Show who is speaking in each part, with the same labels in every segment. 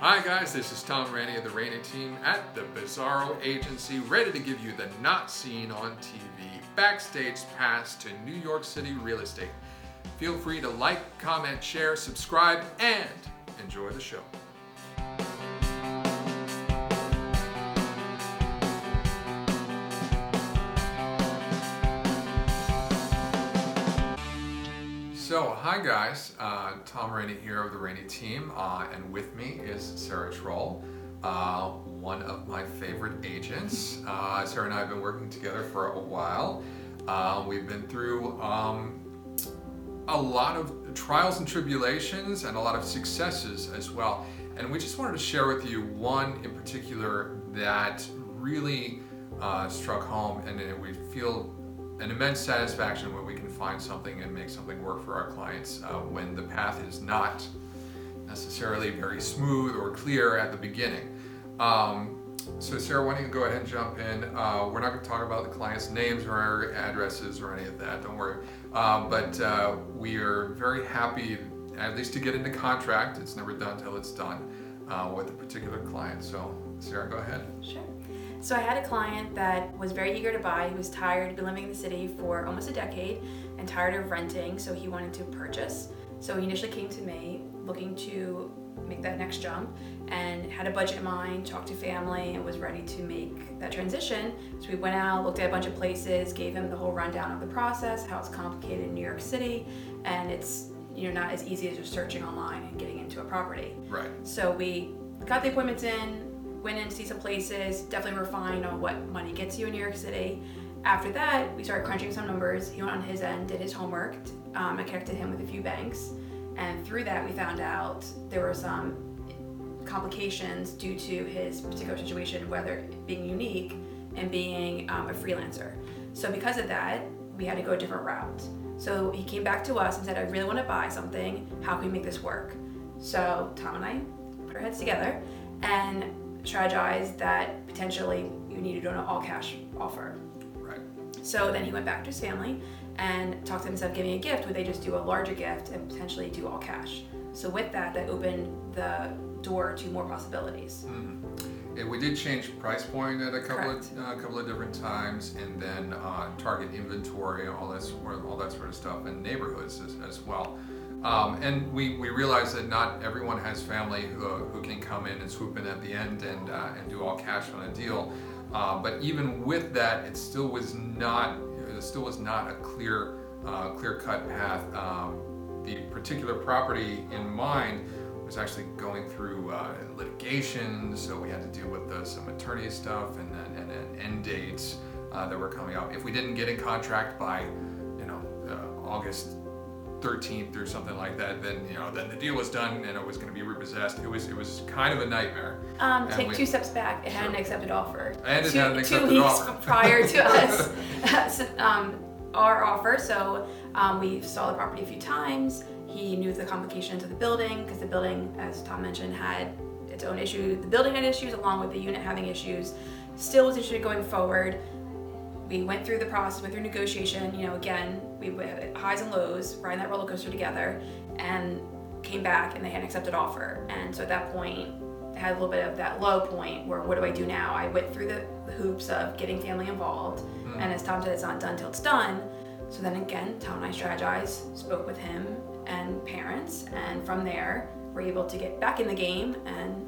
Speaker 1: Hi guys, this is Tom Rainey of the Rainey team at the Bizarro Agency, ready to give you the not seen on TV backstage pass to New York City real estate. Feel free to like, comment, share, subscribe, and enjoy the show. So, hi guys, uh, Tom Rainey here of the Rainey team, uh, and with me is Sarah Trull, uh, one of my favorite agents. Uh, Sarah and I have been working together for a while. Uh, we've been through um, a lot of trials and tribulations and a lot of successes as well. And we just wanted to share with you one in particular that really uh, struck home, and we feel an immense satisfaction when we can find something and make something work for our clients uh, when the path is not necessarily very smooth or clear at the beginning. Um, so Sarah, why don't you go ahead and jump in? Uh, we're not going to talk about the clients' names or addresses or any of that. Don't worry. Uh, but uh, we are very happy, at least to get into contract. It's never done until it's done uh, with a particular client. So Sarah, go ahead.
Speaker 2: Sure. So I had a client that was very eager to buy. He was tired, been living in the city for almost a decade and tired of renting, so he wanted to purchase. So he initially came to me looking to make that next jump and had a budget in mind, talked to family, and was ready to make that transition. So we went out, looked at a bunch of places, gave him the whole rundown of the process, how it's complicated in New York City, and it's you know not as easy as just searching online and getting into a property.
Speaker 1: Right.
Speaker 2: So we got the appointments in, went in to see some places, definitely refined on what money gets you in New York City. After that, we started crunching some numbers. He went on his end, did his homework. Um, I connected him with a few banks, and through that, we found out there were some complications due to his particular situation, whether being unique and being um, a freelancer. So, because of that, we had to go a different route. So, he came back to us and said, I really want to buy something. How can we make this work? So, Tom and I put our heads together and strategized that potentially you needed an all cash offer.
Speaker 1: Right.
Speaker 2: So then he went back to his family and talked to them instead of giving a gift, would they just do a larger gift and potentially do all cash? So with that, that opened the door to more possibilities.
Speaker 1: Mm-hmm. Yeah, we did change price point at a couple Correct. of uh, a couple of different times, and then uh, target inventory, all that all that sort of stuff, and neighborhoods as, as well. Um, and we, we realize that not everyone has family who, who can come in and swoop in at the end and, uh, and do all cash on a deal. Uh, but even with that, it still was not still was not a clear uh, clear cut path. Um, the particular property in mind was actually going through uh, litigation, so we had to deal with uh, some attorney stuff and, and, and end dates uh, that were coming up. If we didn't get in contract by you know August 13th or something like that, then you know, then the deal was done and it was going to be repossessed. It was it was kind of a nightmare.
Speaker 2: Um, take we, two steps back. It had an accepted offer.
Speaker 1: And it
Speaker 2: two,
Speaker 1: had an accepted
Speaker 2: two
Speaker 1: offer.
Speaker 2: weeks prior to us, um, our offer. So um, we saw the property a few times. He knew the complications of the building because the building, as Tom mentioned, had its own issue. The building had issues along with the unit having issues. Still was interested going forward we went through the process, went through negotiation. You know, again, we had highs and lows, riding that roller coaster together, and came back and they had an accepted offer. And so at that point, I had a little bit of that low point where what do I do now? I went through the, the hoops of getting family involved, mm. and as Tom said, it's not done till it's done. So then again, Tom and I strategized, spoke with him and parents, and from there, we're able to get back in the game and get into contract.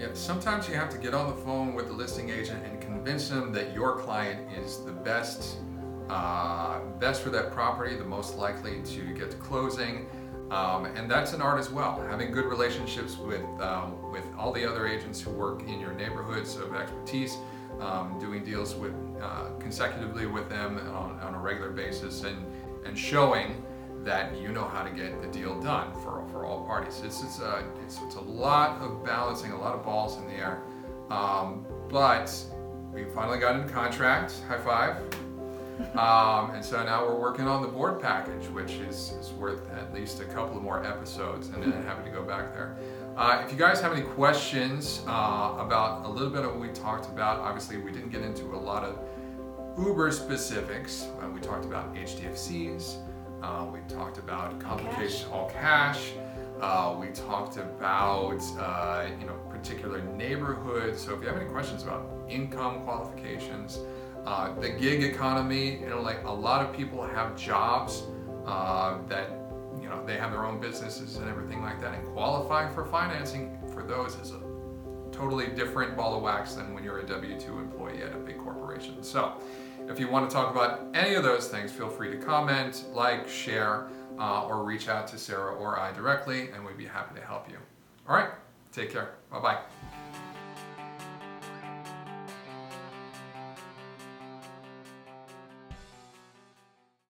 Speaker 1: Yeah, sometimes you have to get on the phone with the listing agent and convince them that your client is the best, uh, best for that property, the most likely to get to closing. Um, and that's an art as well. Having good relationships with um, with all the other agents who work in your neighborhoods of expertise, um, doing deals with uh, consecutively with them on, on a regular basis, and and showing that you know how to get the deal done for, for all parties. It's, it's, a, it's, it's a lot of balancing, a lot of balls in the air. Um, but we finally got into contract, high five. Um, and so now we're working on the board package, which is, is worth at least a couple of more episodes, and then happy to go back there. Uh, if you guys have any questions uh, about a little bit of what we talked about, obviously we didn't get into a lot of Uber specifics. Uh, we talked about HDFCs, uh, we talked about complications, all cash. Uh, we talked about uh, you know particular neighborhoods. So if you have any questions about income qualifications, uh, the gig economy, you know, like a lot of people have jobs uh, that you know they have their own businesses and everything like that, and qualifying for financing for those is a totally different ball of wax than when you're a W two employee at a big corporation. So. If you want to talk about any of those things, feel free to comment, like, share, uh, or reach out to Sarah or I directly, and we'd be happy to help you. All right, take care. Bye bye.